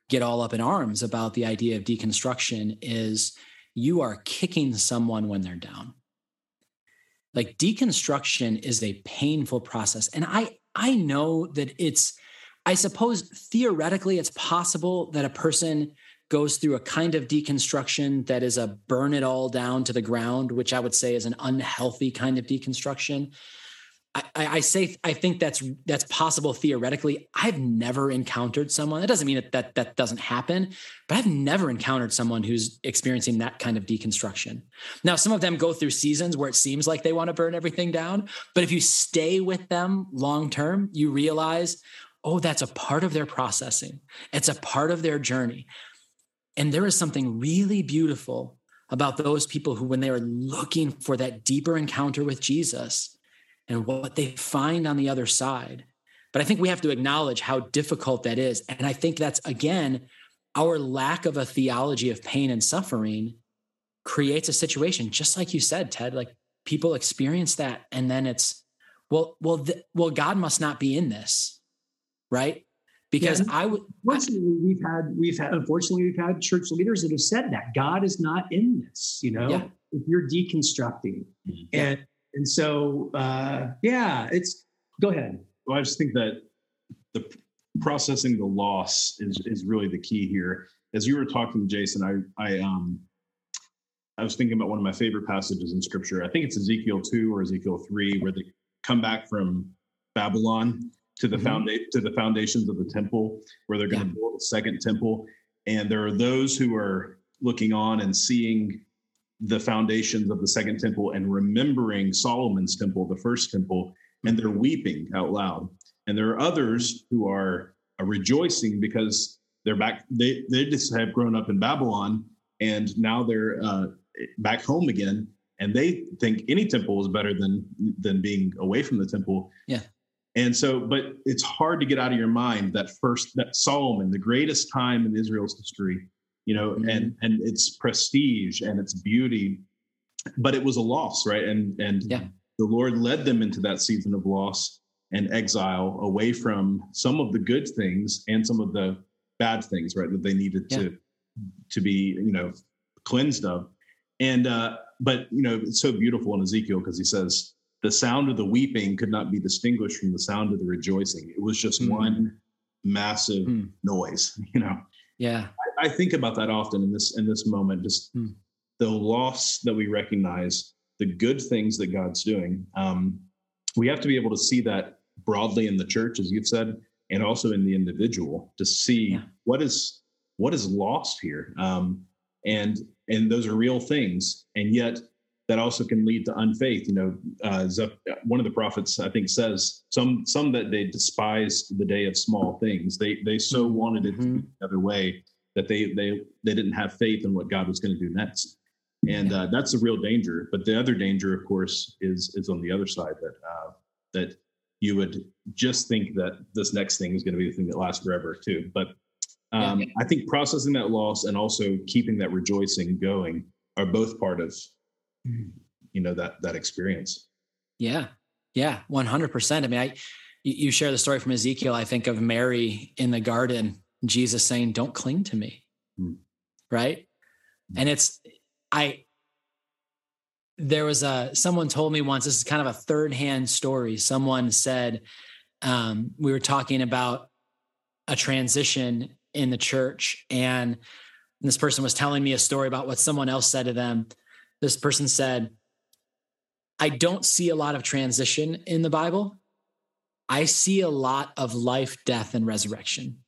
get all up in arms about the idea of deconstruction is you are kicking someone when they're down. Like deconstruction is a painful process. And I I know that it's I suppose theoretically it's possible that a person goes through a kind of deconstruction that is a burn it all down to the ground, which I would say is an unhealthy kind of deconstruction. I, I, say I think that's that's possible theoretically. I've never encountered someone. That doesn't mean that, that that doesn't happen, but I've never encountered someone who's experiencing that kind of deconstruction. Now, some of them go through seasons where it seems like they want to burn everything down, but if you stay with them long term, you realize, oh, that's a part of their processing. It's a part of their journey, and there is something really beautiful about those people who, when they are looking for that deeper encounter with Jesus and what they find on the other side. But I think we have to acknowledge how difficult that is. And I think that's, again, our lack of a theology of pain and suffering creates a situation, just like you said, Ted, like people experience that. And then it's, well, well, th- well, God must not be in this, right? because yeah, I would. Unfortunately, we've had we've had unfortunately we've had church leaders that have said that God is not in this. You know, yeah. if you're deconstructing, mm-hmm. and and so uh, yeah, it's go ahead. Well, I just think that the processing the loss is is really the key here. As you were talking, Jason, I I um I was thinking about one of my favorite passages in Scripture. I think it's Ezekiel two or Ezekiel three, where they come back from Babylon to the mm-hmm. foundation to the foundations of the temple where they're going to yeah. build a second temple and there are those who are looking on and seeing the foundations of the second temple and remembering Solomon's temple the first temple and they're weeping out loud. And there are others who are uh, rejoicing because they're back they they just have grown up in Babylon and now they're uh, back home again. And they think any temple is better than than being away from the temple. Yeah. And so, but it's hard to get out of your mind that first, that Solomon, the greatest time in Israel's history, you know, mm-hmm. and and its prestige and its beauty, but it was a loss, right? And and yeah. the Lord led them into that season of loss and exile away from some of the good things and some of the bad things, right? That they needed yeah. to to be, you know, cleansed of. And uh, but you know, it's so beautiful in Ezekiel because he says, the sound of the weeping could not be distinguished from the sound of the rejoicing. It was just mm. one massive mm. noise, [LAUGHS] you know. Yeah. I, I, think about that often in this in this moment, just mm. the loss that we recognize, the good things that God's doing. Um, we have to be able to see that broadly in the church, as you've said, and also in the individual to see yeah. what is what is lost here. Um, and and those are real things. And yet that also can lead to unfaith. You know, uh, one of the prophets I think says some some that they despised the day of small things. They they so mm-hmm. wanted it mm-hmm. the other way that they they they didn't have faith in what God was going to do next, and uh, that's a real danger. But the other danger, of course, is is on the other side that uh, that you would just think that this next thing is going to be the thing that lasts forever too. But um, yeah. I think processing that loss and also keeping that rejoicing going are both part of you know that that experience. Yeah. Yeah 100% i mean i you share the story from ezekiel i think of mary in the garden jesus saying don't cling to me. Mm. right? And it's i there was a someone told me once this is kind of a third hand story. Someone said um, we were talking about a transition in the church and this person was telling me a story about what someone else said to them this person said, I don't see a lot of transition in the Bible. I see a lot of life, death, and resurrection.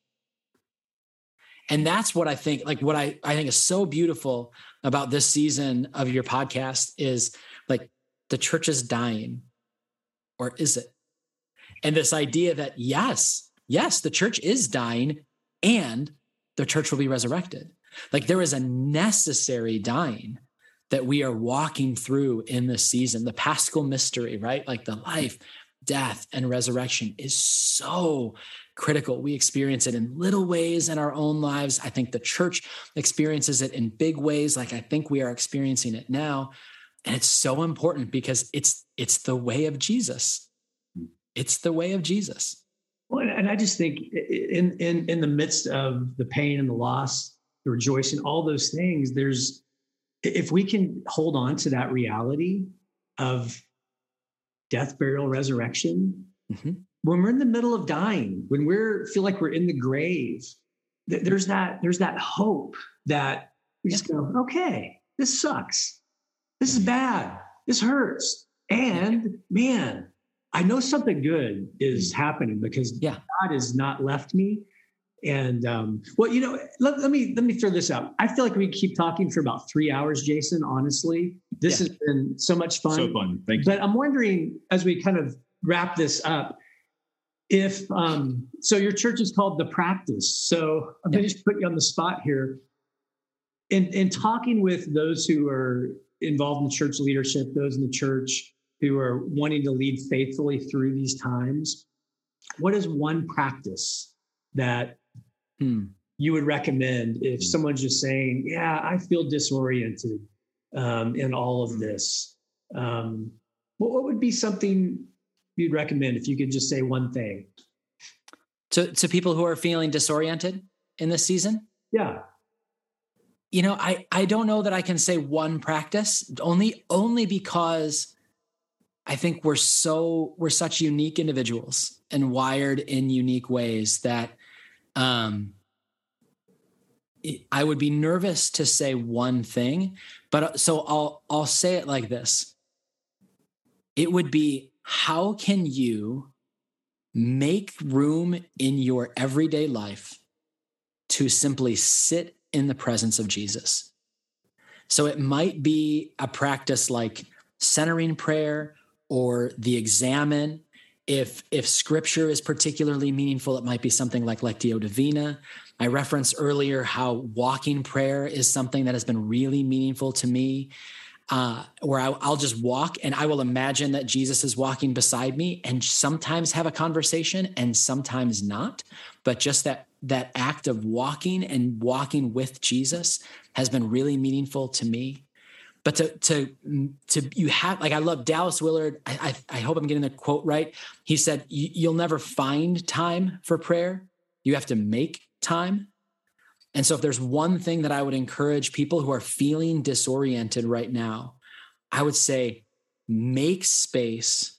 And that's what I think, like what I, I think is so beautiful about this season of your podcast is like the church is dying, or is it? And this idea that yes, yes, the church is dying and the church will be resurrected. Like there is a necessary dying that we are walking through in this season, the paschal mystery, right? Like the life, death, and resurrection is so critical. We experience it in little ways in our own lives. I think the church experiences it in big ways, like I think we are experiencing it now. And it's so important because it's it's the way of Jesus. It's the way of Jesus. Well, and I just think in in in the midst of the pain and the loss, the rejoicing, all those things, there's if we can hold on to that reality of death, burial, resurrection, mm-hmm. when we're in the middle of dying, when we're feel like we're in the grave, th- there's that there's that hope that we just go, okay, this sucks, this is bad, this hurts, and man, I know something good is mm-hmm. happening because yeah. God has not left me. And um, well, you know, let, let, me let me throw this out. I feel like we keep talking for about three hours, Jason. Honestly, this yeah. has been so much fun. So fun, thank you. But I'm wondering, as we kind of wrap this up, if um, so, your church is called the Practice. So I'm going to just put you on the spot here. In in talking with those who are involved in church leadership, those in the church who are wanting to lead faithfully through these times, what is one practice that hmm. you would recommend if hmm. someone's just saying, "Yeah, I feel disoriented um, in all of hmm. this"? Um, what, what would be something you'd recommend if you could just say one thing? to to people who are feeling disoriented in this season? Yeah. You know, I I don't know that I can say one practice only only because I think we're so we're such unique individuals and wired in unique ways that um I would be nervous to say one thing, but uh, so I'll I'll say it like this. It would be how can you make room in your everyday life to simply sit in the presence of Jesus? So it might be a practice like centering prayer or the examen if if scripture is particularly meaningful it might be something like lectio divina. I referenced earlier how walking prayer is something that has been really meaningful to me uh, where I, i'll just walk and i will imagine that jesus is walking beside me and sometimes have a conversation and sometimes not. But just that that act of walking and walking with jesus has been really meaningful to me but to to mm, to you have like I love Dallas Willard. I I, I hope I'm getting the quote right. He said, "You'll never find time for prayer. You have to make time." And so, if there's one thing that I would encourage people who are feeling disoriented right now, I would say, make space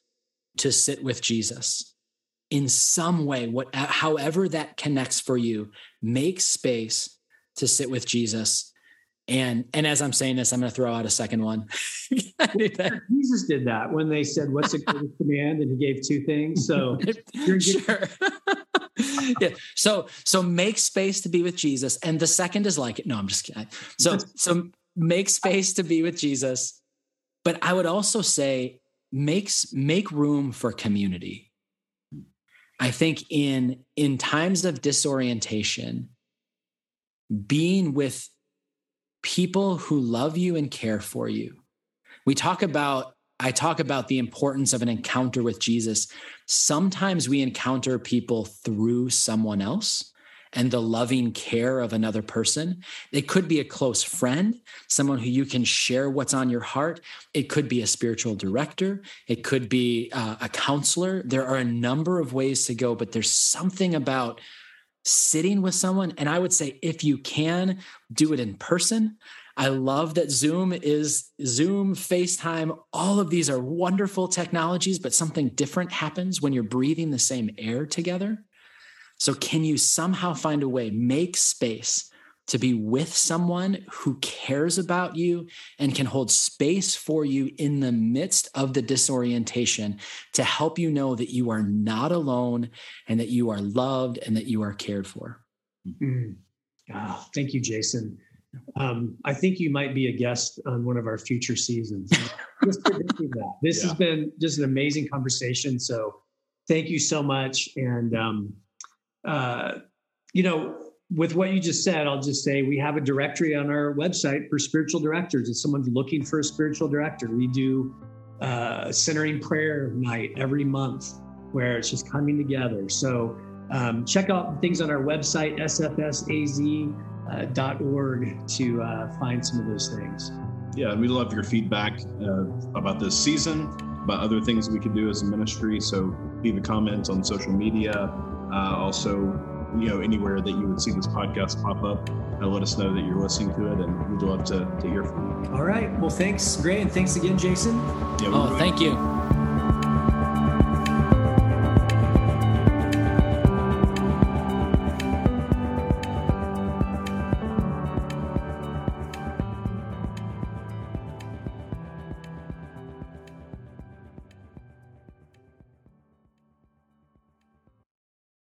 to sit with Jesus in some way. What, however that connects for you, make space to sit with Jesus and and as I'm saying this, I'm going to throw out a second one. [LAUGHS] Jesus did that when they said, "What's the greatest command?" and he gave two things. So [LAUGHS] sure. [LAUGHS] yeah. So so make space to be with Jesus, and the second is like it. No, I'm just kidding. So so make space to be with Jesus, but I would also say makes make room for community. I think in in times of disorientation, being with people who love you and care for you. We talk about, I talk about the importance of an encounter with Jesus. Sometimes we encounter people through someone else and the loving care of another person. It could be a close friend, someone who you can share what's on your heart. It could be a spiritual director. It could be uh, a counselor. There are a number of ways to go, but there's something about sitting with someone. And I would say, if you can, do it in person. I love that Zoom is Zoom, FaceTime, all of these are wonderful technologies, but something different happens when you're breathing the same air together. So, can you somehow find a way, make space to be with someone who cares about you and can hold space for you in the midst of the disorientation to help you know that you are not alone and that you are loved and that you are cared for. Mm. Oh, thank you, Jason. Um, I think you might be a guest on one of our future seasons. [LAUGHS] just predicting that. This yeah. has been just an amazing conversation. So thank you so much. And, um, uh, you know, with what you just said, I'll just say we have a directory on our website for spiritual directors. If someone's looking for a spiritual director, we do uh, centering prayer night every month where it's just coming together. So um, check out things on our website, sfsaz.org, uh, to uh, find some of those things. Yeah, we love your feedback uh, about this season, about other things we could do as a ministry. So leave a comment on social media. Also, you know anywhere that you would see this podcast pop up uh, let us know that you're listening to it and we'd love to, to hear from you. All right. Well thanks. Great. And thanks again jason. Yeah, oh thank you